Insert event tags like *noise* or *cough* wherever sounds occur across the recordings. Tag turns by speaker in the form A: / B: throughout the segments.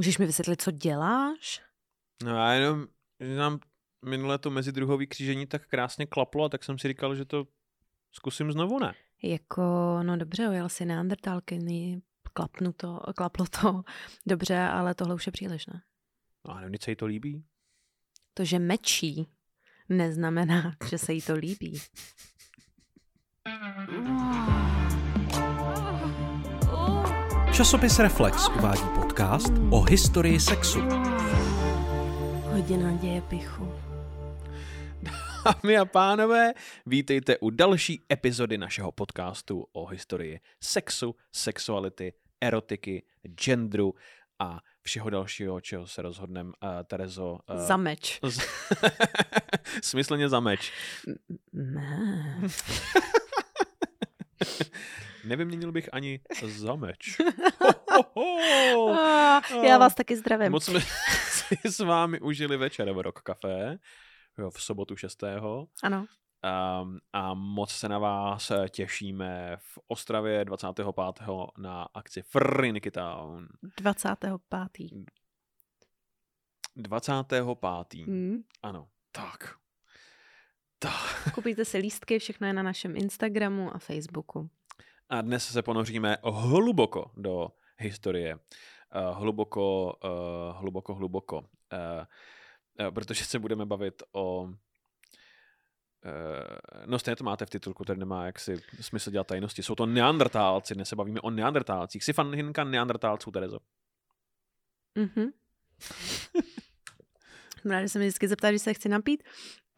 A: Můžeš mi vysvětlit, co děláš?
B: No já jenom, že nám minule to mezidruhový křížení tak krásně klaplo, tak jsem si říkal, že to zkusím znovu, ne?
A: Jako, no dobře, ojel si neandertalky, klapnu to, klaplo to, *laughs* dobře, ale tohle už je příliš, ne?
B: No a nevím, se jí to líbí.
A: To, že mečí, neznamená, *laughs* že se jí to líbí.
C: Časopis Reflex uvádí podcast o historii sexu.
A: Hodina děje pichu.
B: Dámy a pánové, vítejte u další epizody našeho podcastu o historii sexu, sexuality, erotiky, genderu a všeho dalšího, čeho se rozhodneme, uh, Terezo. Uh,
A: Za meč.
B: z... *laughs* Smyslně za meč.
A: Ne. *laughs*
B: Nevyměnil bych ani za meč. *laughs*
A: Ah, Já vás taky zdravím.
B: Moc jsme si *laughs* s vámi užili večer v Rock Café v sobotu 6.
A: Ano.
B: Um, a moc se na vás těšíme v Ostravě 25. na akci Frinky Town.
A: 25.
B: 25.
A: Hmm.
B: Ano, tak. Tak.
A: Kupujte si lístky, všechno je na našem Instagramu a Facebooku.
B: A dnes se ponoříme hluboko do historie. Uh, hluboko, uh, hluboko, hluboko. Uh, uh, protože se budeme bavit o no stejně to máte v titulku, tady nemá jaksi smysl dělat tajnosti. Jsou to neandertálci, dnes se bavíme o neandertálcích. Jsi fanhinka neandertálců, Terezo?
A: Mhm. *laughs* Jsem ráda, že se mi vždycky zeptá, když se chci napít.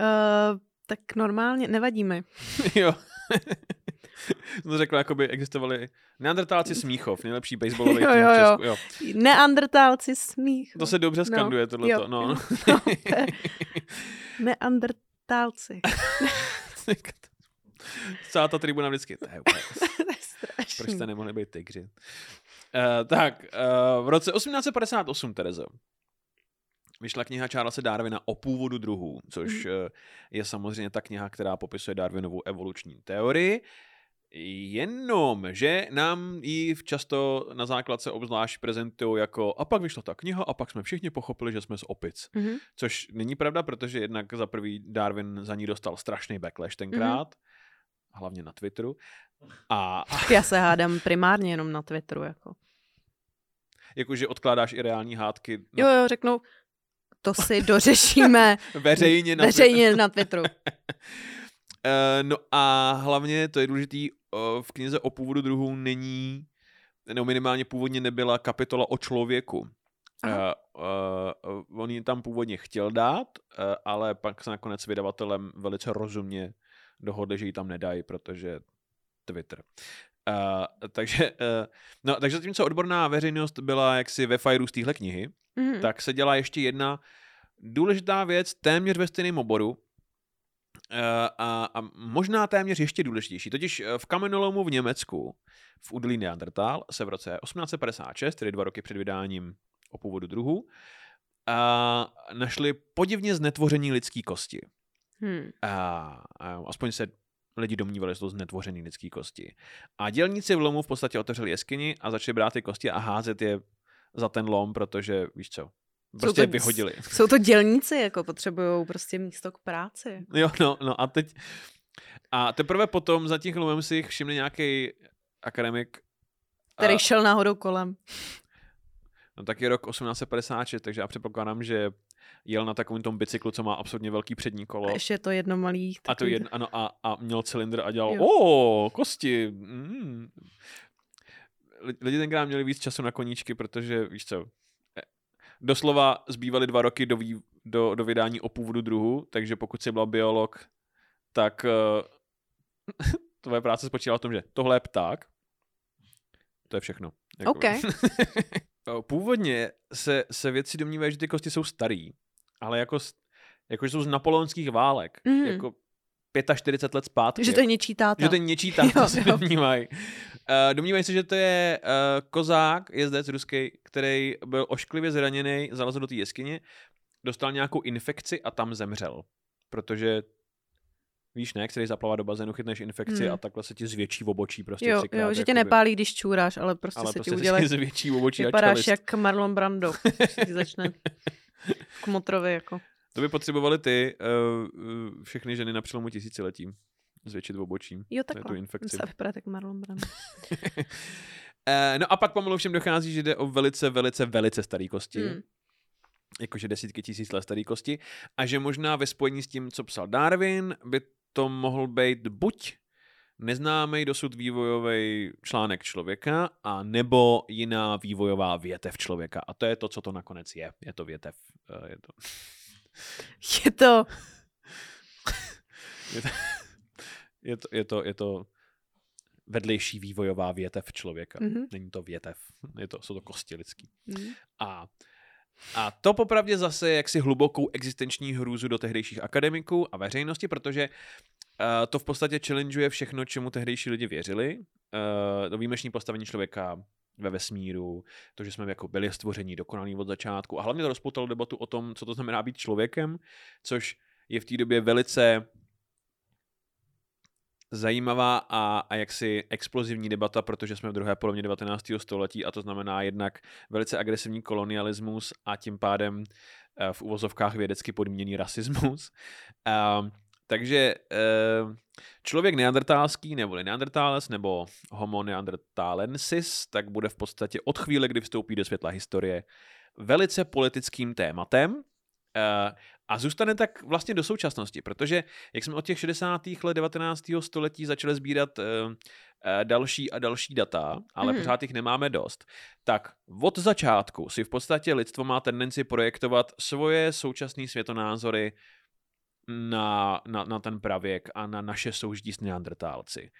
A: Uh, tak normálně, nevadí mi.
B: jo. *laughs* Jsem *laughs* to řekl, jako by existovali neandertálci Smíchov, nejlepší baseballový tým
A: jo,
B: v
A: jo.
B: Česku. Jo.
A: Neandertálci smích.
B: To se dobře
A: No,
B: skanduje, tohleto.
A: jo,
B: no.
A: jo. No, *laughs* to je- Neandertálci. *laughs*
B: Celá ta tribuna vždycky, to je úplně, proč jste nemohli být tygři. Uh, tak, uh, v roce 1858, Terezo, vyšla kniha Charlesa Darwina o původu druhů, což uh, je samozřejmě ta kniha, která popisuje Darwinovu evoluční teorii, jenom, že nám ji často na základce obzvlášť prezentují jako a pak vyšla ta kniha a pak jsme všichni pochopili, že jsme z opic.
A: Mhm.
B: Což není pravda, protože jednak za prvý Darwin za ní dostal strašný backlash tenkrát, mm-hmm. hlavně na Twitteru. A *laughs*
A: Já se hádám primárně jenom na Twitteru. Jako.
B: jakože odkládáš i reální hádky
A: Jo,
B: na,
A: jo, řeknou, to si dořešíme *laughs*
B: veřejně na
A: veřejně na Twitteru.
B: Uh, *laughs* no a hlavně, to je důležitý, v knize o původu druhů není, nebo minimálně původně nebyla kapitola o člověku. Uh,
A: Aha.
B: uh, on ji tam původně chtěl dát, uh, ale pak se nakonec s vydavatelem velice rozumně dohodli, že ji tam nedají, protože Twitter. Uh, takže, uh, no, takže zatímco odborná veřejnost byla jaksi ve fajru z téhle knihy,
A: Mhm.
B: tak se dělá ještě jedna důležitá věc téměř ve stejném oboru eh, a, a možná téměř ještě důležitější. Totiž eh, v kamenolomu v Německu, v údolí Neandertal, se v roce 1856, tedy dva roky před vydáním o původu druhu, a našli podivně znetvoření lidský kosti.
A: Hmm.
B: A, a aspoň se lidi domnívali, že to znetvořený lidský kosti. A dělníci v lomu v podstatě otevřeli jeskyni a začali brát ty kosti a házet je za ten lom, protože víš co, prostě
A: to-
B: vyhodili.
A: Jsou to dělníci, jako potřebují prostě místo k práci.
B: Jo, no, no a teď a teprve potom za tím lomem si jich všimne nějaký akademik,
A: Který
B: a,
A: šel náhodou kolem.
B: no tak je rok 1856, takže já předpokládám, že jel na takovém tom bicyklu, co má absolutně velký přední kolo.
A: A ještě je to jedno malý.
B: A to
A: takový-
B: jedno, ano, a, a měl cylindr a dělal, o, kosti. Mm. Li- Lidi tenkrát měli víc času na koníčky, protože, víš co, doslova zbývaly dva roky do, vý, do, do vydání o původu druhu, takže pokud jsi byl biolog, tak uh, *laughs* tvoje práce spočívala v tom, že tohle je pták, to je všechno. Jako-
A: OK. *laughs*
B: Původně se, se vědci domnívají, že ty kosti jsou starý, ale jako, jako že jsou z napoleonských válek,
A: Mhm.
B: jako 45 let zpátky.
A: Že to je něčí táta.
B: Že to je něčí táta, *laughs*
A: Jo,
B: se domnívají. Uh, domnívají se, že to je uh, kozák, jezdec ruský, který byl ošklivě zraněný, zalezl do té jeskyně, dostal nějakou infekci a tam zemřel. Protože Víš, ne, který zaplává do bazénu, chytneš infekci
A: Hmm.
B: a takhle se ti zvětší v obočí prostě
A: Jo,
B: třikrát.
A: jo, že tě nepálí, když čůráš, ale prostě
B: ale
A: se
B: prostě
A: ti udělá, *laughs*
B: zvětší v obočí
A: vypadáš jak Marlon Brando, když ti začne *laughs* v Kmotrovi, jako.
B: To by potřebovali ty uh, všechny ženy na přelomu tisíciletí zvětšit v obočí.
A: Jo,
B: tu
A: takhle.
B: infekci.
A: Se vypadat jak Marlon Brando. *laughs*
B: Eh, no a pak pomalu všem dochází, že jde o velice, velice, velice starý kosti.
A: Hmm.
B: Jakože desítky tisíc let starý kosti. A že možná ve spojení s tím, co psal Darwin, by to mohl být buď neznámý dosud vývojový článek člověka, a nebo jiná vývojová větev člověka. A to je to, co to nakonec je. Je to větev. Je to, *laughs*
A: Je to... *laughs*
B: je to, je to, je to, je to vedlejší vývojová větev člověka.
A: Mhm.
B: Není to větev, je to, jsou to kosti lidský.
A: Hmm.
B: A, a to popravdě zase jaksi hlubokou existenční hrůzu do tehdejších akademiků a veřejnosti, protože uh, to v podstatě challengeuje všechno, čemu tehdejší lidi věřili. Uh, to výjimečné postavení člověka ve vesmíru, to, že jsme jako byli stvoření dokonalí od začátku a hlavně to rozpoutalo debatu o tom, co to znamená být člověkem, což je v té době velice zajímavá a, a jaksi explozivní debata, protože jsme v druhé polovině 19. století a to znamená jednak velice agresivní kolonialismus a tím pádem eh, v uvozovkách vědecky podmíněný rasismus. Um, *laughs* takže eh, člověk neandertálský, nebo neandertálec, nebo homo neandertalensis, tak bude v podstatě od chvíle, kdy vstoupí do světla historie, velice politickým tématem, Eh, a zůstane tak vlastně do současnosti, protože jak jsme od těch 60. let 19. století začali sbírat eh, další a další data, ale
A: Mhm.
B: pořád jich nemáme dost, tak od začátku si v podstatě lidstvo má tendenci projektovat svoje současné světonázory na, na, na ten pravěk a na naše soužití s neandertálci.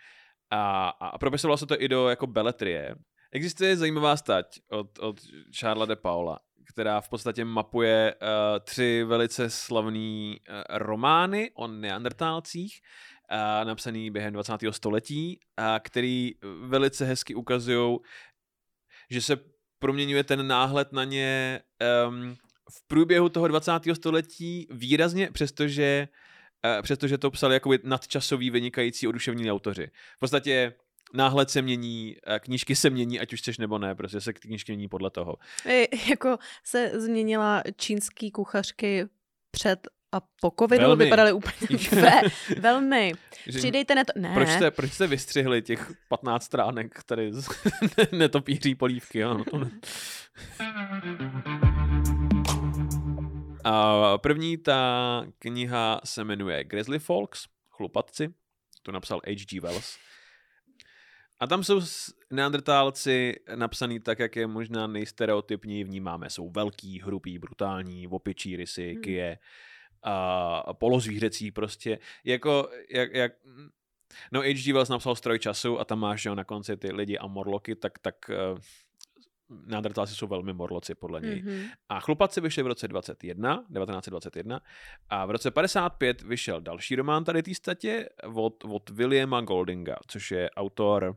B: A, a propisovalo se to i do jako beletrie. Existuje zajímavá stať od, od Charlesa de Paula, která v podstatě mapuje uh, tři velice slavný uh, romány o neandertálcích, uh, napsaný během 20. století, uh, který velice hezky ukazují, že se proměňuje ten náhled na ně um, v průběhu toho 20. století výrazně, přestože, uh, přestože to psali jako nadčasový vynikající oduševní autoři. V podstatě náhled se mění, eh, knížky se mění, ať už chceš nebo ne, prostě se knížky mění podle toho.
A: I, jako se změnila čínský kuchařky před a po covidu,
B: Velmi.
A: vypadaly úplně *laughs* ve, velmi. Přidejte na to, ne.
B: Proč jste, proč jste vystřihli těch 15 stránek tady z *laughs* netopíří polívky? Ano, to ne. *laughs* A první ta kniha se jmenuje Grizzly Folks, Chlupatci, to napsal H.G. Wells. A tam jsou neandertálci napsaný tak, jak je možná nejstereotypněji vnímáme. Jsou velký, hrubý, brutální, opičí rysy,
A: Hmm.
B: kyje, a polozvířecí prostě. Jako, jak, jak, no H.G. Wells napsal Stroj času a tam máš, že jo, na konci ty lidi a morloky, tak, tak uh, neandertálci jsou velmi morloci podle něj.
A: Mhm.
B: A Chlupaci vyšel v roce 21, 1921 a v roce 55 vyšel další román tady té statě od, od Williama Goldinga, což je autor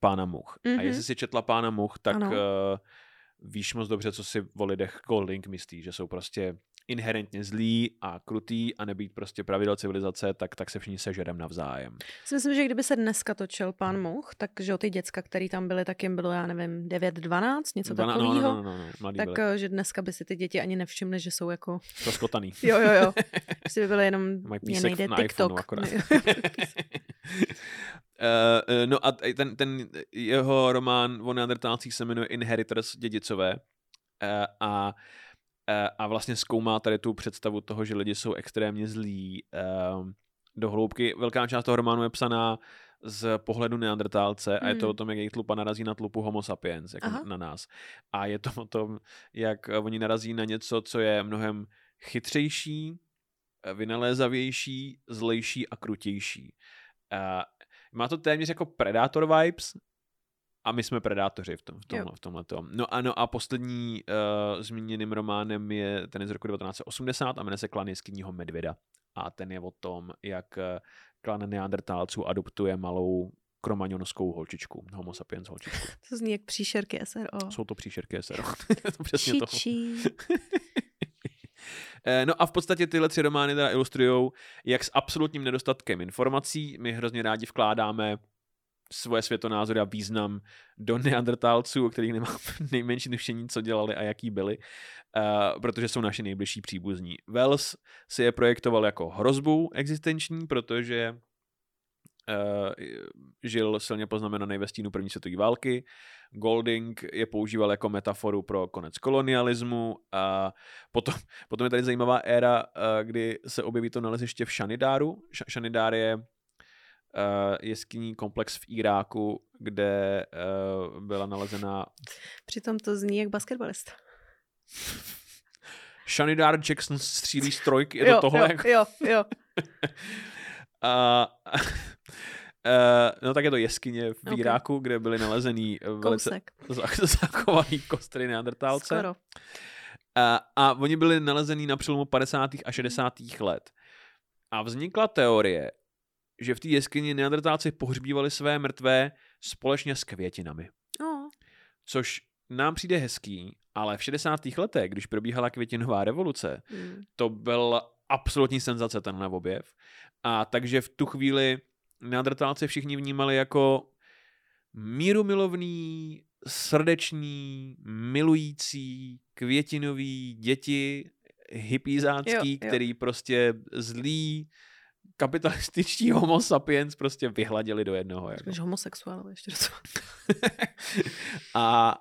B: Pána much. Mm-hmm. A
A: Mhm.
B: jestli si četla Pána much, tak
A: Ano.
B: uh, víš moc dobře, co si o lidech Golding myslí, že jsou prostě inherentně zlí a krutý a nebýt prostě pravidel civilizace, tak, tak se všichni sežerem navzájem.
A: Si myslím, že kdyby se dneska točil pán Much, tak že jo, ty děcka, který tam byly, tak jim bylo, já nevím, 9, 12, něco
B: Dvana-
A: takového.
B: No, no, no, no, no, mladý
A: tak
B: byli.
A: eh, že dneska by si ty děti ani nevšimly, že jsou jako...
B: Rozkotaný. *laughs*
A: Jo, jo, jo. *laughs* Prostě by byly jenom...
B: Mají písek
A: nejde
B: na
A: TikTok.
B: iPhoneu akorát. *laughs* Uh, no a ten, ten jeho román o neandertálcích se jmenuje Inheritors, dědicové. Uh, a, uh, a vlastně zkoumá tady tu představu toho, že lidi jsou extrémně zlí uh, do hloubky. Velká část toho románu je psaná z pohledu neandertálce a je to
A: Mm.
B: o tom, jak jejich tlupa narazí na tlupu homo sapiens, jako
A: Aha.
B: na nás. A je to o tom, jak eh, oni narazí na něco, co je mnohem chytřejší, eh, vynalézavější, zlejší a krutější. Uh, má to téměř jako Predator vibes a my jsme predátoři v, tom, v, tomhle,
A: Jo.
B: v tomhle tom. No a, no a poslední uh, zmíněným románem je ten je z roku 1980 a jmenuje se Klan jeskyního medvěda. A ten je o tom, jak eh, klan neandertálců adoptuje malou kromaňonskou holčičku, homo sapiens holčičku. *laughs*
A: To zní jak příšerky SRO.
B: Jsou to příšerky SRO. *laughs* to přesně to.
A: Čičí. *laughs*
B: Eh, No a v podstatě tyhle tři romány teda ilustrují, jak s absolutním nedostatkem informací my hrozně rádi vkládáme svoje světonázory a význam do neandertálců, o kterých nemám *laughs* nejmenší tušení, co dělali a jaký byli, uh, protože jsou naši nejbližší příbuzní. Wells si je projektoval jako hrozbu existenční, protože uh, žil silně poznamenaný ve stínu první světové války. Golding je používal jako metaforu pro konec kolonialismu. A potom, potom je tady zajímavá éra, uh, kdy se objeví to naleziště v Shanidáru. Š- Shanidár je uh, jeskyní komplex v Iráku, kde uh, byla nalezena
A: Přitom to zní jak basketbalista. *laughs*
B: Shanidar Jackson střílí z trojky, je to
A: jo,
B: tohle?
A: jo,
B: jako-
A: jo, jo. *laughs*
B: A, Uh, *laughs* no tak je to jeskyně v
A: Ok.
B: Iráku, kde byly nalezený velice zachovaný kostry neandertálce.
A: Skoro.
B: A, a oni byli nalezený na přelomu 50. a 60. let. A vznikla teorie, že v té jeskyni neandertálci pohřbívali své mrtvé společně s květinami.
A: No,
B: Což nám přijde hezký, ale v 60. letech, když probíhala květinová revoluce,
A: mm.
B: to byl absolutní senzace tenhle objev. A takže v tu chvíli neandertálci všichni vnímali jako mírumilovný, srdeční, milující, květinový děti, hypízácký,
A: Jo, jo.
B: který prostě zlý kapitalističtí homo sapiens prostě vyhladili do jednoho. Jako.
A: Řekneš homosexuál, ještě do toho. *laughs*
B: a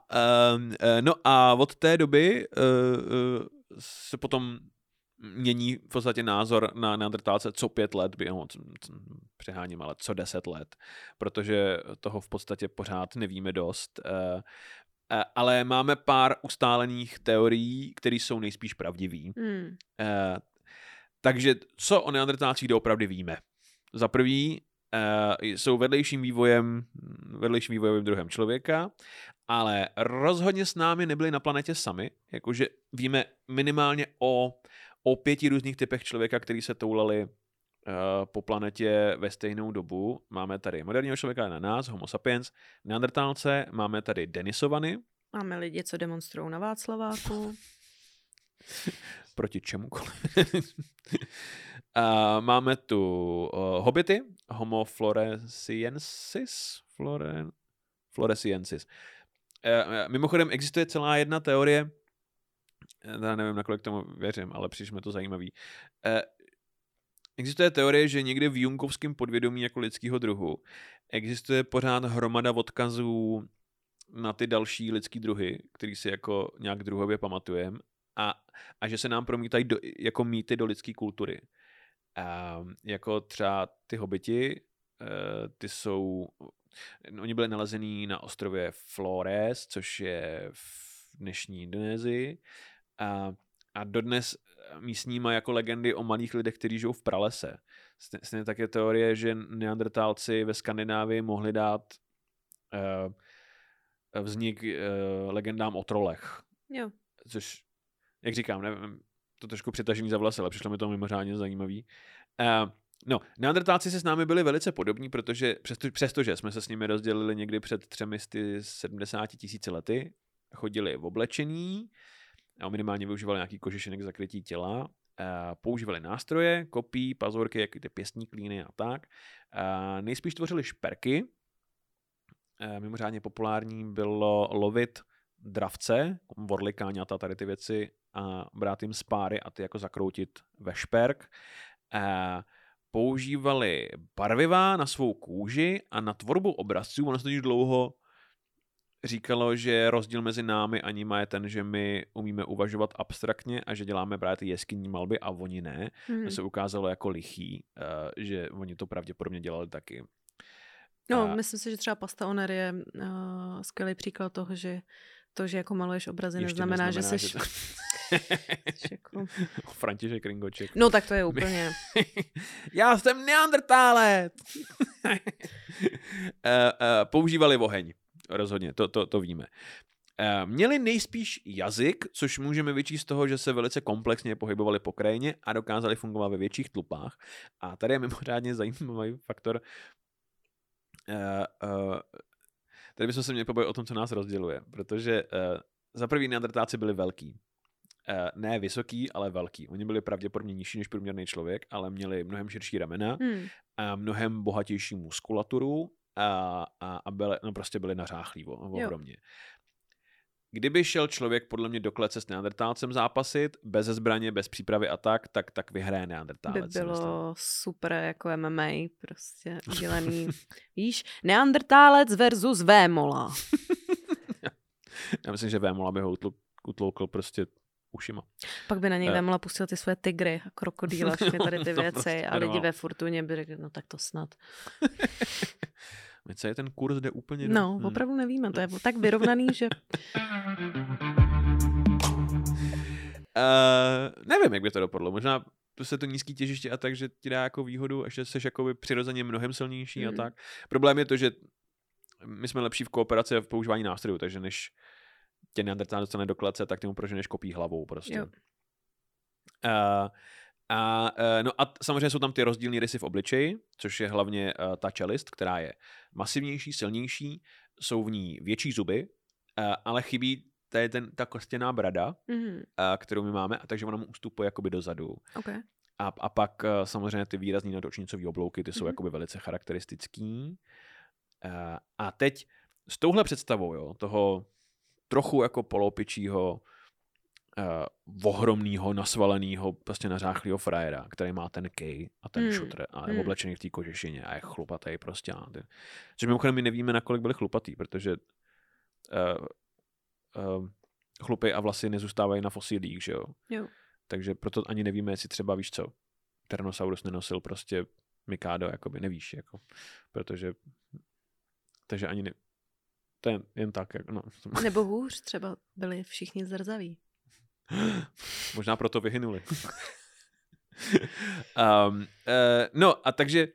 B: um, no a od té doby uh, uh, se potom mění v podstatě názor na neandertálce co pět let, by, no, přeháním, ale co deset let, protože toho v podstatě pořád nevíme dost. Uh, ale máme pár ustálených teorií, které jsou nejspíš pravdivý.
A: Mm.
B: Takže co o neandertálcích doopravdy víme? Za prvý eh, jsou vedlejším vývojem, vedlejším vývojovým druhem člověka, ale rozhodně s námi nebyli na planetě sami, jakože víme minimálně o, o pěti různých typech člověka, který se toulali eh, po planetě ve stejnou dobu. Máme tady moderního člověka na nás, homo sapiens, neandertálce, máme tady Denisovany,
A: Máme lidi, co demonstrují na Václaváku. *laughs*
B: proti čemukoliv. *laughs* A máme tu uh, hobity, Homo floresiensis, Flore, floresiensis. Uh, mimochodem existuje celá jedna teorie, já nevím, nakolik tomu věřím, ale přišlo mi to zajímavý. Uh, existuje teorie, že někde v Jungovském podvědomí jako lidského druhu existuje pořád hromada odkazů na ty další lidský druhy, který si jako nějak druhově pamatujeme a, a že se nám promítají do, jako mýty do lidské kultury. A, jako třeba ty hobiti, eh, ty jsou, no, oni byli nalezený na ostrově Flores, což je v dnešní Indonésii. A, a dodnes místní má jako legendy o malých lidech, kteří žijou v pralese. Stejně tak je teorie, že neandertálci ve Skandinávii mohli dát eh, vznik eh, legendám o trolech
A: Jo.
B: což, jak říkám, nevím, to trošku přitažený za vlasy, ale přišlo mi to mimořádně zajímavý. Uh, no, neandertálci se s námi byli velice podobní, protože přesto, přestože jsme se s nimi rozdělili někdy před 370 tisíci lety, chodili v oblečení, a minimálně využívali nějaký kožešinek zakrytí těla, uh, používali nástroje, kopí, pazurky, jak ty pěstní klíny a tak. Uh, nejspíš tvořili šperky, mimořádně populární bylo lovit dravce, vorlikáňata, tady ty věci, a brát jim spáry a ty jako zakroutit ve šperk. A používali barviva na svou kůži a na tvorbu obrazců, ono se to již dlouho říkalo, že rozdíl mezi námi a nima je ten, že my umíme uvažovat abstraktně a že děláme právě ty jeskyní malby a oni ne.
A: Hmm.
B: To se ukázalo jako lichý, eh, že oni to pravděpodobně dělali taky.
A: No,
B: A-
A: myslím si, že třeba Pasta Oner je uh, skvělý příklad toho, že to, že jako maluješ obrazy,
B: Ještě
A: neznamená, že jsi...
B: to-
A: jsi jako... *laughs*
B: František Ringoček.
A: No tak to je úplně... *laughs*
B: Já jsem neandertálec! uh, *laughs* uh, používali oheň. Rozhodně, to, to, to víme. Uh, měli nejspíš jazyk, což můžeme vyčíst z toho, že se velice komplexně pohybovali po krajině a dokázali fungovat ve větších tlupách. A tady je mimořádně zajímavý faktor. Uh, uh, tady bychom se měli pobavit o tom, co nás rozděluje, protože uh, za prvý neandertáci byli velký. Eh, ne vysoký, ale velký. Oni byli pravděpodobně nižší než průměrný člověk, ale měli mnohem širší ramena,
A: Hmm.
B: a mnohem bohatější muskulaturu a, a, a byli, no prostě byli nařáchlí ohromně. Kdyby šel člověk podle mě do klece s neandertálcem zápasit, bez zbraně, bez přípravy a tak, tak, tak vyhraje
A: By
B: neandertálec. myslím.
A: bylo super jako MMA, prostě *laughs* udělaný. Víš, neandertálec versus Vémola. *laughs*
B: Já myslím, že Vémola by ho utloukl prostě ušima.
A: Pak by na něj
B: Eh.
A: Vémola pustil ty své tygry a krokodýla, všechny tady ty *laughs* věci
B: prostě
A: a lidi
B: normál.
A: ve Fortuně by řekli, no tak to snad. *laughs*
B: My je ten kurz jde úplně do...
A: No,
B: Hmm.
A: opravdu nevíme, to je tak vyrovnaný, že
B: Uh, *laughs* nevím, jak by to dopadlo. Možná se to nízký těžiště a tak, že ti dá jako výhodu a že jsi jakoby přirozeně mnohem silnější a
A: Mm.
B: tak. Problém je to, že my jsme lepší v kooperaci a v používání nástrojů, takže než tě Neandertál dostane do klece, tak ty mu proženeš kopí hlavou prostě.
A: Jo.
B: Uh, a, uh, no a samozřejmě jsou tam ty rozdílné rysy v obličeji, což je hlavně uh, ta čelist, která je masivnější, silnější, jsou v ní větší zuby, ale chybí tady ten, ta kostěná brada,
A: Mhm,
B: a kterou my máme, a takže ona mu ustupuje jakoby dozadu.
A: okay.
B: A, a pak eh, samozřejmě ty výrazný nadočnicové oblouky, ty jsou
A: Mhm.
B: jakoby velice charakteristický. Eh, A teď s touhle představou, jo, toho trochu jako polopičího, uh, ohromného, nasvaleného, prostě nařáchlého frajera, který má ten kej a ten
A: Hmm.
B: šutr a je
A: Hmm.
B: oblečený v té kožešině a je chlupatý prostě. A ty. Což mimochodem my nevíme, nakolik byli chlupatý, protože uh, uh, chlupy a vlasy nezůstávají na fosilích, že jo?
A: Jo.
B: Takže proto ani nevíme, jestli třeba víš co, Tyrannosaurus nenosil prostě Mikado, jakoby nevíš, jako, protože takže ani ne, to je jen tak, jak, no. *laughs*
A: Nebo hůř, třeba byli všichni zrzaví. *laughs*
B: Možná proto vyhynuli. um, *laughs* uh, no a takže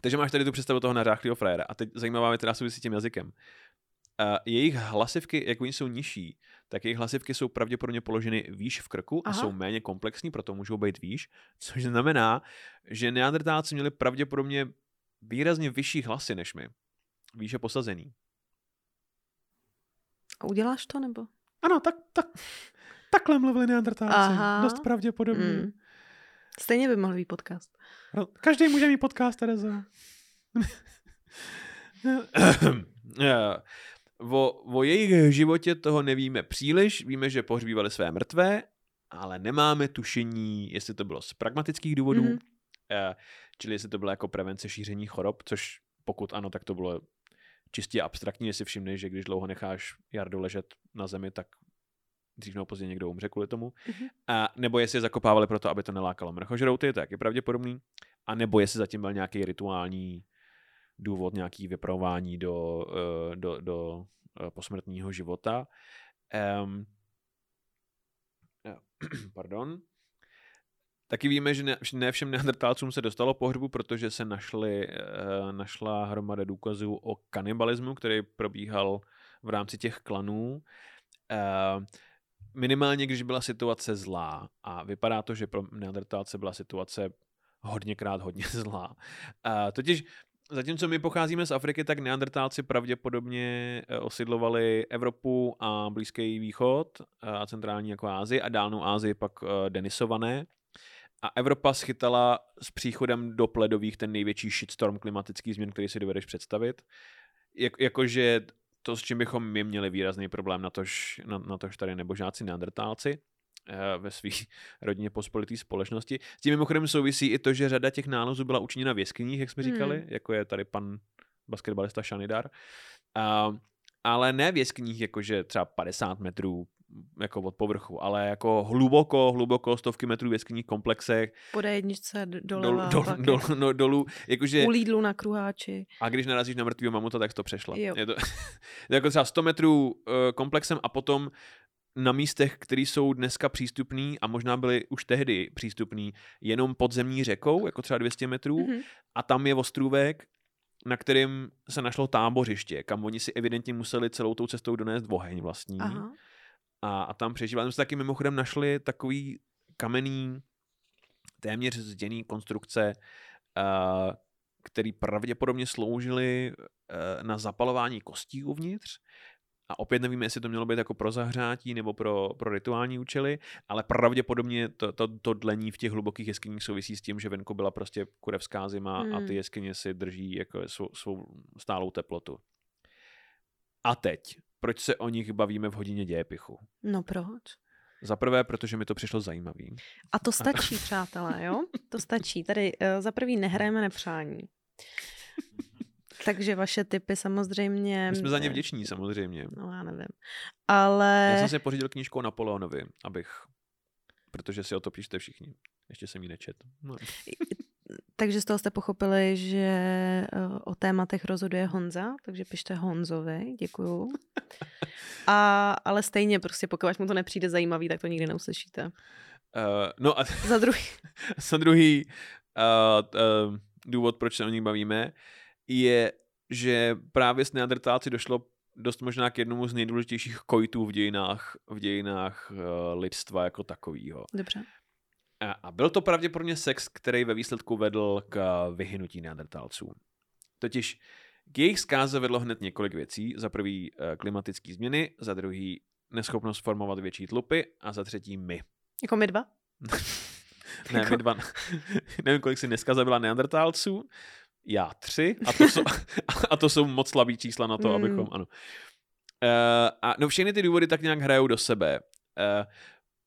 B: takže máš tady tu představu toho nařáchlého frajera. A teď zajímavá věc, která souvisí s tím jazykem. Uh, jejich hlasivky, jak oni jsou nižší, tak jejich hlasivky jsou pravděpodobně položeny výš v krku a
A: Aha.
B: jsou méně komplexní, proto můžou být výš, což znamená, že neandertálci měli pravděpodobně výrazně vyšší hlasy než my. Výše posazený.
A: A uděláš to, nebo?
B: Ano, tak, tak, takhle mluvili neandertálci.
A: Aha.
B: Dost pravděpodobně.
A: Mm. Stejně by mohl být podcast.
B: No, Každý může mít podcast, Terezo. *coughs* o, o jejich životě toho nevíme příliš. Víme, že pohřbívali své mrtvé, ale nemáme tušení, jestli to bylo z pragmatických důvodů,
A: Mhm.
B: mm-hmm. čili jestli to bylo jako prevence šíření chorob, což pokud ano, tak to bylo čistě abstraktní, jestli všimneš, že když dlouho necháš jardu ležet na zemi, tak dřív nebo později někdo umře kvůli tomu.
A: Mhm.
B: A, nebo jestli je zakopávali proto, aby to nelákalo mrchožrouty, to je pravděpodobný. A nebo jestli zatím byl nějaký rituální důvod, nějaký vypravování do, eh, do, do eh, posmrtního života. Um, *clears throat* pardon. Taky víme, že ne, ne všem neandertálcům se dostalo pohřbu, protože se našly, uh, našla hromada důkazů o kanibalismu, který probíhal v rámci těch klanů. Uh, minimálně, když byla situace zlá. A vypadá to, že pro neandertálce byla situace hodněkrát hodně *laughs* zlá. Uh, totiž Zatímco my pocházíme z Afriky, tak neandertálci pravděpodobně eh, osidlovali Evropu a Blízký východ eh, a centrální jako Ázii a dálnou Ázii pak eh, denisované. A Evropa schytala s příchodem do pledových ten největší shitstorm klimatických změn, který si dovedeš představit. Jak, jakože to, s čím bychom my měli výrazný problém na tož, na, na tož tady nebožáci neandertálci eh, ve své *laughs* rodině pospolité společnosti. S tím mimochodem souvisí i to, že řada těch nálezů byla učiněna v jeskyních, jak jsme
A: Hmm.
B: říkali, jako je tady pan basketbalista Shanidar. Uh, ale ne v jeskyních, jakože třeba 50 metrů jako od povrchu, ale jako hluboko, hluboko, stovky metrů v jeskyních komplexech,
A: Po jedničce
B: dol,
A: doleva,
B: dol,
A: pak
B: dol, no, dolů, jakože
A: u Lidlu na kruháči.
B: a když narazíš na mrtvýho mamuta, tak to přešla.
A: Jo.
B: Je to *laughs* jako třeba 100 metrů uh, komplexem a potom na místech, které jsou dneska přístupný a možná byly už tehdy přístupný jenom podzemní řekou, jako třeba 200 metrů,
A: Mhm.
B: a tam je ostrůvek, na kterým se našlo tábořiště, kam oni si evidentně museli celou tou cestou donést oheň vlastní
A: Aha.
B: A, a tam přežívali. My jsme taky mimochodem našli takový kamenný, téměř zděný konstrukce, uh, který pravděpodobně sloužily uh, na zapalování kostí uvnitř a opět nevíme, jestli to mělo být jako pro zahřátí nebo pro, pro rituální účely, ale pravděpodobně to, to, to dlení v těch hlubokých jeskyních souvisí s tím, že venku byla prostě kurevská zima hmm. a ty jeskyně si drží jako svou, svou stálou teplotu. A teď, proč se o nich bavíme v hodině dějepichu?
A: No proč?
B: Za prvé, protože mi to přišlo zajímavý.
A: A to stačí, přátelé, jo? To stačí. Tady uh, za prvý nehrajeme nepřání. Takže vaše typy samozřejmě...
B: My jsme za ně vděční samozřejmě.
A: No já nevím. Ale...
B: Já jsem si pořídil knížku o Napoleonovi, abych... Protože si o to píšte všichni. Ještě jsem ji nečet. No.
A: Takže z toho jste pochopili, že eh, o tématech rozhoduje Honza, takže pište Honzovi, děkuju. *laughs* A, ale stejně prostě, pokud mu to nepřijde zajímavý, tak to nikdy neuslyšíte. Uh,
B: no a *laughs*
A: za druhý. *laughs*
B: za druhý uh, uh, důvod, proč se o nich bavíme, je, že právě s neandertálci došlo dost možná k jednomu z nejdůležitějších kojtů v dějinách, v dějinách uh, lidstva jako takového.
A: Dobře.
B: A, a byl to pravděpodobně sex, který ve výsledku vedl k vyhynutí neandertálců. Totiž k jejich zkáze vedlo hned několik věcí. Za prvý uh, klimatické změny, za druhý neschopnost formovat větší tlupy a za třetí my.
A: Jako my dva? *laughs*
B: ne, jako... my dva. *laughs* Nevím, kolik si dneska zabila neandertálců, já tři a to jsou, *laughs* a to jsou moc slabý čísla na to, mm. abychom, ano. Uh, a no všechny ty důvody tak nějak hrajou do sebe. Uh,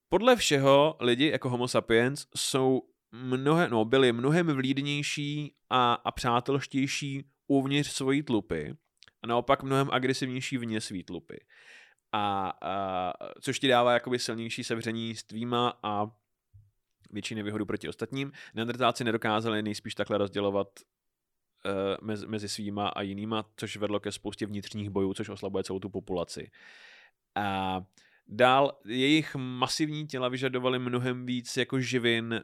B: podle všeho lidi jako homo sapiens jsou mnohem, no, byli mnohem vlídnější a, a přátelštější uvnitř svojí tlupy a naopak mnohem agresivnější vně svý tlupy. A, a což ti dává jakoby silnější sevření s tvýma a větší nevýhodu proti ostatním. Neandertálci nedokázali nejspíš takhle rozdělovat mezi, mezi svýma a jinýma, což vedlo ke spoustě vnitřních bojů, což oslabuje celou tu populaci. A dál jejich masivní těla vyžadovaly mnohem víc jako živin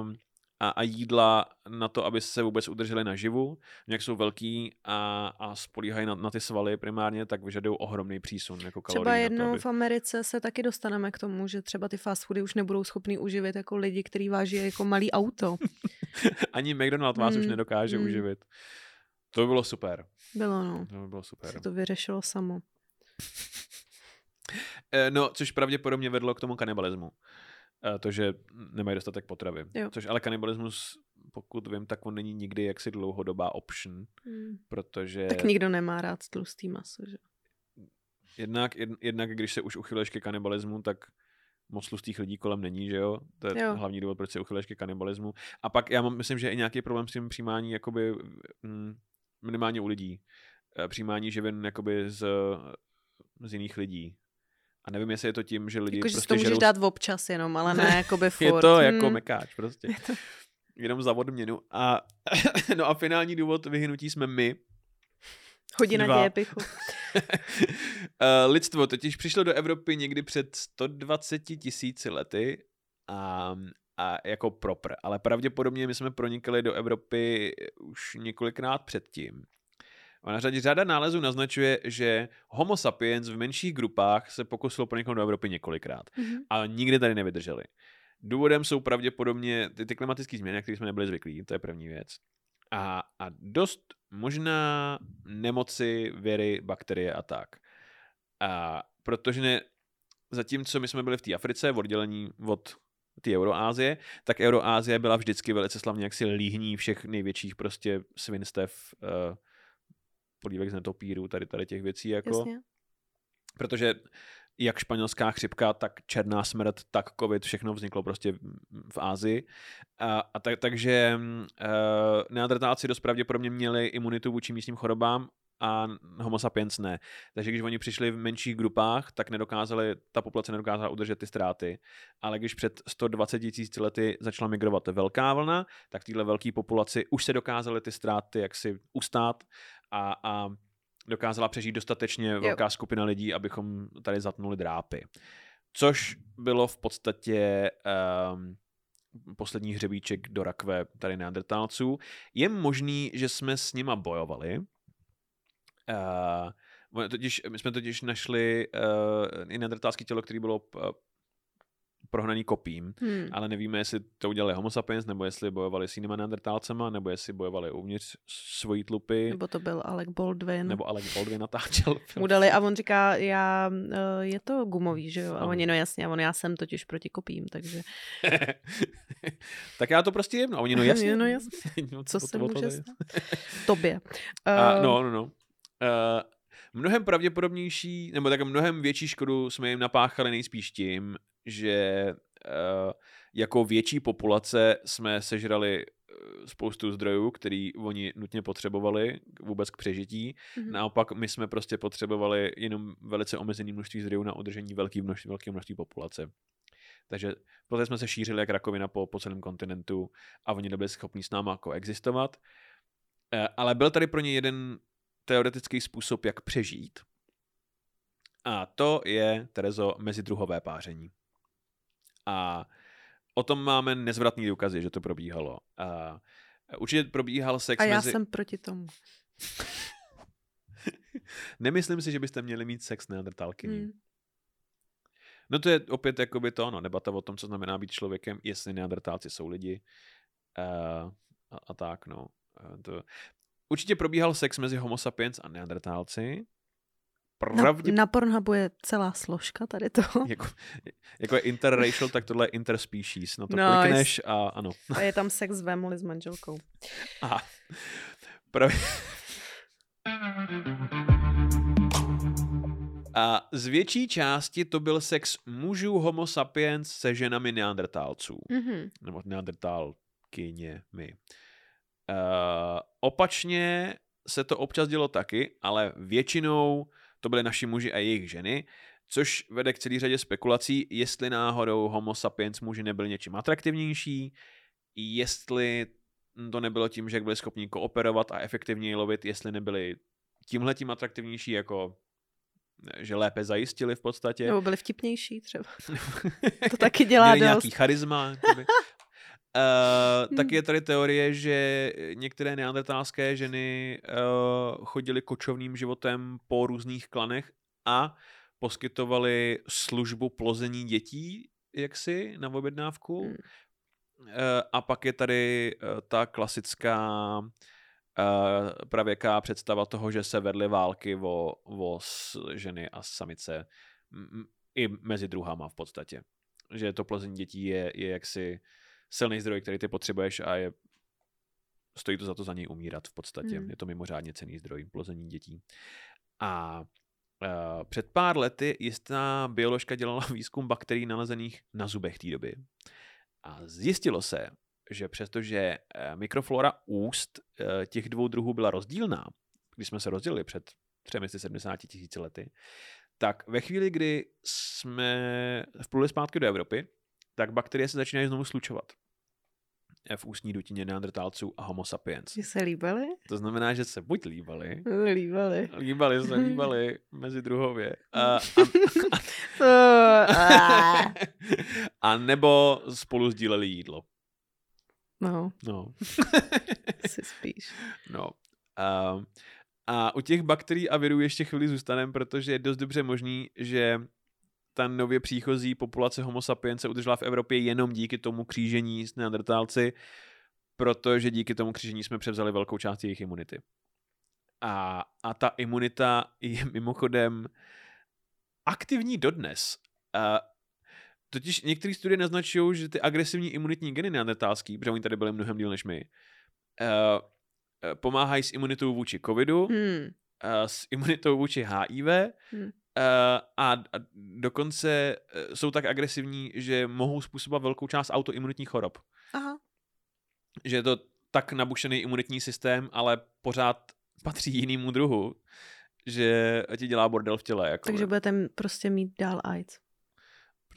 B: um, a, a jídla na to, aby se vůbec udrželi naživu. Jak jsou velký a, a spolíhají na, na ty svaly primárně, tak vyžadují ohromný přísun jako kalorií.
A: Třeba jednou
B: to, aby...
A: v Americe se taky dostaneme k tomu, že třeba ty fast foody už nebudou schopný uživit jako lidi, kteří váží jako malý auto. *laughs*
B: Ani McDonald vás mm, už nedokáže mm. uživit. To by bylo super.
A: Bylo, no.
B: To by bylo super.
A: Se to vyřešilo samo.
B: Eh, no, což pravděpodobně vedlo k tomu kanibalismu. Eh, to, že nemají dostatek potravy.
A: Jo.
B: Což ale kanibalismus, pokud vím, tak on není nikdy jaksi dlouhodobá option, hmm. protože...
A: Tak nikdo nemá rád tlustý maso, že?
B: Jednak, jed, jednak když se už uchyluješ ke kanibalismu, tak moc tlustých lidí kolem není, že jo? To je jo. hlavní důvod, proč se uchyluješ ke kanibalismu. A pak já mám, myslím, že i nějaký problém s tím přijímání, jakoby, mm, minimálně u lidí. Eh, přijímání živin jakoby z, z jiných lidí. A nevím, jestli je to tím, že lidi
A: jako,
B: prostě
A: že to můžeš žerou... dát v občas jenom, ale ne *laughs* jako by furt.
B: je to jako hmm. jako mekáč prostě. *laughs* to... Jenom za odměnu. A, *laughs* no a finální důvod vyhnutí jsme my.
A: Hodina dějepichu.
B: Eh, lidstvo totiž přišlo do Evropy někdy před 120 tisíci lety a, a jako propr. Ale pravděpodobně my jsme pronikli do Evropy už několikrát předtím. A na řadě řada nálezů naznačuje, že homo sapiens v menších grupách se pokusil proniknout do Evropy několikrát. Mm-hmm. A nikdy tady nevydrželi. Důvodem jsou pravděpodobně ty, ty klimatické změny, na které jsme nebyli zvyklí, to je první věc. A, a dost možná nemoci, věry, bakterie a tak. A protože ne, zatímco my jsme byli v té Africe, v oddělení od té Euroázie, tak Euroázie byla vždycky velice slavně jaksi líhní všech největších prostě svinstev uh, polívek z netopíru, tady, tady těch věcí. Jako.
A: Jasně.
B: Protože jak španělská chřipka, tak černá smrt, tak covid, všechno vzniklo prostě v Ázii. A, a tak, takže uh, neandertálci dost pravděpodobně měli imunitu vůči místním chorobám a homo sapiens ne. Takže když oni přišli v menších grupách, tak nedokázali, ta populace nedokázala udržet ty ztráty. Ale když před 120 tisíc lety začala migrovat velká vlna, tak téhle velké populaci už se dokázaly ty ztráty jaksi ustát a, a dokázala přežít dostatečně velká jo. skupina lidí, abychom tady zatnuli drápy. Což bylo v podstatě um, poslední hřebíček do rakve tady neandertálců. Je možný, že jsme s nima bojovali. Uh, totiž, my jsme totiž našli uh, i neandertálské tělo, které bylo uh, prohnaný kopím,
A: Hmm.
B: ale nevíme, jestli to udělali homo sapiens, nebo jestli bojovali s jinýma neandertálcema, nebo jestli bojovali uvnitř svojí tlupy,
A: Nebo to byl Alec Baldwin.
B: nebo Alec Baldwin natáčel film.
A: Mu dali a on říká, já, je to gumový, že jo? A oni, no jasně, a on, já jsem totiž proti kopím, takže *laughs*
B: tak já to prostě jem. A oni, no jasně. *laughs*
A: No jasně. *laughs*
B: No,
A: co
B: to-
A: se může stát? Tobě.
B: A,
A: Eh,
B: no, no, no. Uh, mnohem pravděpodobnější, nebo tak mnohem větší škodu jsme jim napáchali nejspíš tím, že uh, jako větší populace jsme sežrali eh, spoustu zdrojů, který oni nutně potřebovali vůbec k přežití.
A: mhm.
B: Naopak my jsme prostě potřebovali jenom velice omezené množství zdrojů na udržení velké množství, velké množství populace. Takže poté jsme se šířili jak rakovina po, po celém kontinentu a oni nebyli schopni s náma koexistovat. Ale byl tady pro ně jeden teoretický způsob, jak přežít. A to je, Terezo, mezidruhové páření. A o tom máme nezvratný důkazy, že to probíhalo. A určitě probíhal sex
A: A já
B: mezi...
A: jsem proti tomu. *laughs*
B: Nemyslím si, že byste měli mít sex s neandertálkyní.
A: Hmm.
B: No to je opět jakoby to, no, debata o tom, co znamená být člověkem, jestli neandertálci jsou lidi uh, a, a tak, no. Uh, to... Určitě probíhal sex mezi homo sapiens a neandertálci.
A: Na,
B: Pravdě...
A: na Pornhubu je celá složka tady toho. *laughs*
B: jako, jako je interracial, tak tohle je interspecies. Na to
A: Nice.
B: klikneš a ano.
A: A je tam sex vémoli s manželkou. *laughs*
B: Aha. Právě... A z větší části to byl sex mužů homo sapiens se ženami neandertálců.
A: Mhm.
B: Nebo neandertálkyněmi. Uh, opačně se to občas dělo taky, ale většinou to byly naši muži a jejich ženy, což vede k celý řadě spekulací, jestli náhodou homo sapiens muži nebyli něčím atraktivnější, jestli to nebylo tím, že byli schopni kooperovat a efektivněji lovit, jestli nebyli tímhletím atraktivnější, jako že lépe zajistili v podstatě.
A: Nebo byli vtipnější třeba. *laughs* To taky dělá
B: Měli
A: dost.
B: nějaký charisma. Uh, tak je tady teorie, že některé neandertálské ženy uh, chodily kočovným životem po různých klanech a poskytovaly službu plození dětí, jaksi, na objednávku.
A: Hmm.
B: Uh, a pak je tady uh, ta klasická uh, pravěká představa toho, že se vedly války o, o s- ženy a samice m- i mezi druhama v podstatě. Že to plození dětí je, je jaksi silný zdroj, který ty potřebuješ a je stojí to za to za něj umírat v podstatě.
A: Hmm.
B: Je to mimořádně cený zdroj plození dětí. A uh, před pár lety jistá bioložka dělala *laughs* výzkum bakterií nalezených na zubech té doby. A zjistilo se, že přestože eh, mikroflora úst eh, těch dvou druhů byla rozdílná, když jsme se rozdělili před 370 tisíci lety, tak ve chvíli, kdy jsme vpluli zpátky do Evropy, tak bakterie se začínají znovu slučovat v ústní dutině neandertálců a homo sapiens.
A: Že se líbali?
B: To znamená, že se buď líbali,
A: Líbali.
B: líbali se, líbali *laughs* mezi druhově, a, a, *laughs*
A: Uh, *laughs*
B: a nebo spolu sdíleli jídlo.
A: no,
B: No.
A: si spíš.
B: No. A, a u těch bakterií a virů ještě chvíli zůstaneme, protože je dost dobře možný, že ta nově příchozí populace homo sapiens se udržela v Evropě jenom díky tomu křížení s neandertálci, protože díky tomu křížení jsme převzali velkou část jejich imunity. A, a ta imunita je mimochodem aktivní dodnes. A totiž některé studie naznačují, že ty agresivní imunitní geny neandertálský, protože oni tady byli mnohem díl než my, uh, pomáhají s imunitou vůči covidu,
A: Hmm.
B: uh, s imunitou vůči HIV
A: Hmm.
B: Uh, a, a dokonce uh, jsou tak agresivní, že mohou způsobovat velkou část autoimunitních chorob.
A: Aha.
B: Že je to tak nabušený imunitní systém, ale pořád patří jinému druhu, že ti dělá bordel v těle. Jako
A: Takže budete prostě mít dál AIDS.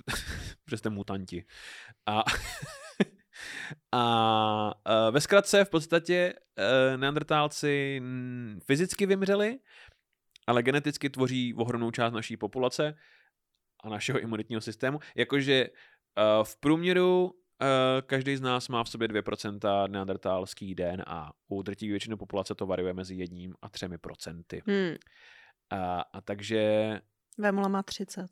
A: *laughs*
B: protože jste mutanti. A, *laughs* a uh, ve zkratce v podstatě neandertálci mm, fyzicky vymřeli, ale geneticky tvoří ohromnou část naší populace a našeho imunitního systému. Jakože uh, v průměru uh, každý z nás má v sobě 2% neandertálský DNA. U drtivé většiny populace to variuje mezi jedním a třemi procenty.
A: Hmm.
B: A, a takže
A: Vémola má 30. *laughs*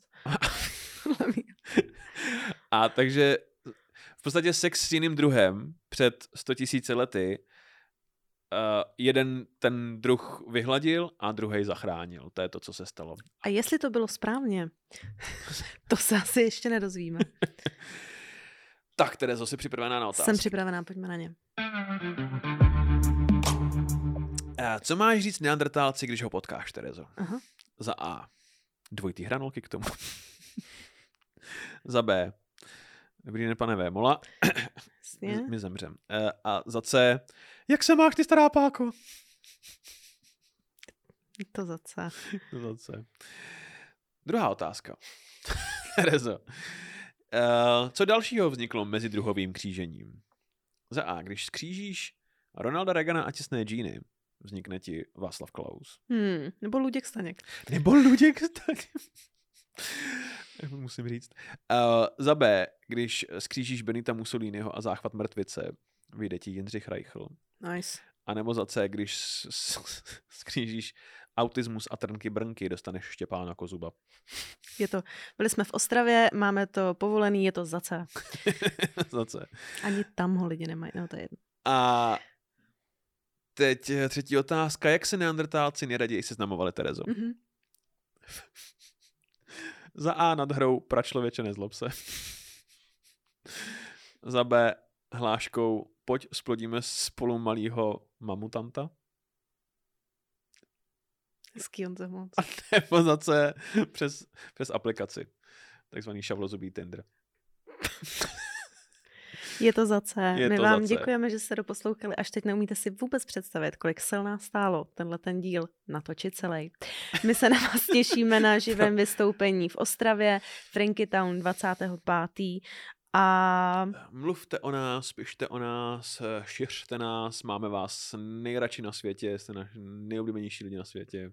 B: A takže v podstatě sex s jiným druhem před 100 000 lety uh, jeden ten druh vyhladil a druhý zachránil. To je to, co se stalo.
A: A jestli to bylo správně, *laughs* to se asi ještě nedozvíme. *laughs*
B: Tak, Terezo, jsi připravená na otázku?
A: Jsem připravená, pojďme na ně.
B: Uh, co máš říct neandertálci, když ho potkáš, Terezo?
A: Aha.
B: Za A. Dvojitý hranolky k tomu. *laughs* za B. Dobrý den, pane Vémola.
A: Jasně.
B: My, zemřem. Uh, a za C. Jak se máš ty stará páko? *laughs*
A: To za C. *laughs*
B: za C. Druhá otázka. *laughs* Terezo. Uh, co dalšího vzniklo mezi druhovým křížením? Za A. Když skřížíš Ronalda Reagana a těsné džíny, vznikne ti Václav Klaus.
A: Hmm, nebo Luděk Staněk.
B: Nebo Luděk Staněk. *laughs* Musím říct. Uh, za B, když skřížíš Benita Mussoliniho a záchvat mrtvice, vyjde ti Jindřich Reichl.
A: Nice.
B: A nebo za C, když *laughs* skřížíš autismus a trnky brnky, dostaneš Štěpána Kozuba.
A: Je to, byli jsme v Ostravě, máme to povolený, je to za C. *laughs*
B: za C.
A: Ani tam ho lidi nemají, no to je jedno.
B: A teď třetí otázka. Jak se neandertálci nejraději seznamovali, Terezo?
A: Mhm.
B: Za A nad hrou pračlověče nezlob se. *laughs* Za B hláškou pojď splodíme spolu malýho mamutanta.
A: Hezký on moc. *laughs*
B: Nebo za C přes, přes aplikaci. Takzvaný šavlozubý Tinder. *laughs*
A: Je to za C.
B: Je
A: My
B: to
A: vám
B: za C.
A: děkujeme, že jste doposlouchali. Až teď neumíte si vůbec představit, kolik sil nás stálo tenhle ten díl natočit celý. My se na vás těšíme na *laughs* živém vystoupení v Ostravě, Franky Town 25. A
B: Mluvte o nás, pište o nás, šiřte nás, máme vás nejradši na světě, jste naš nejoblíbenější lidi na světě.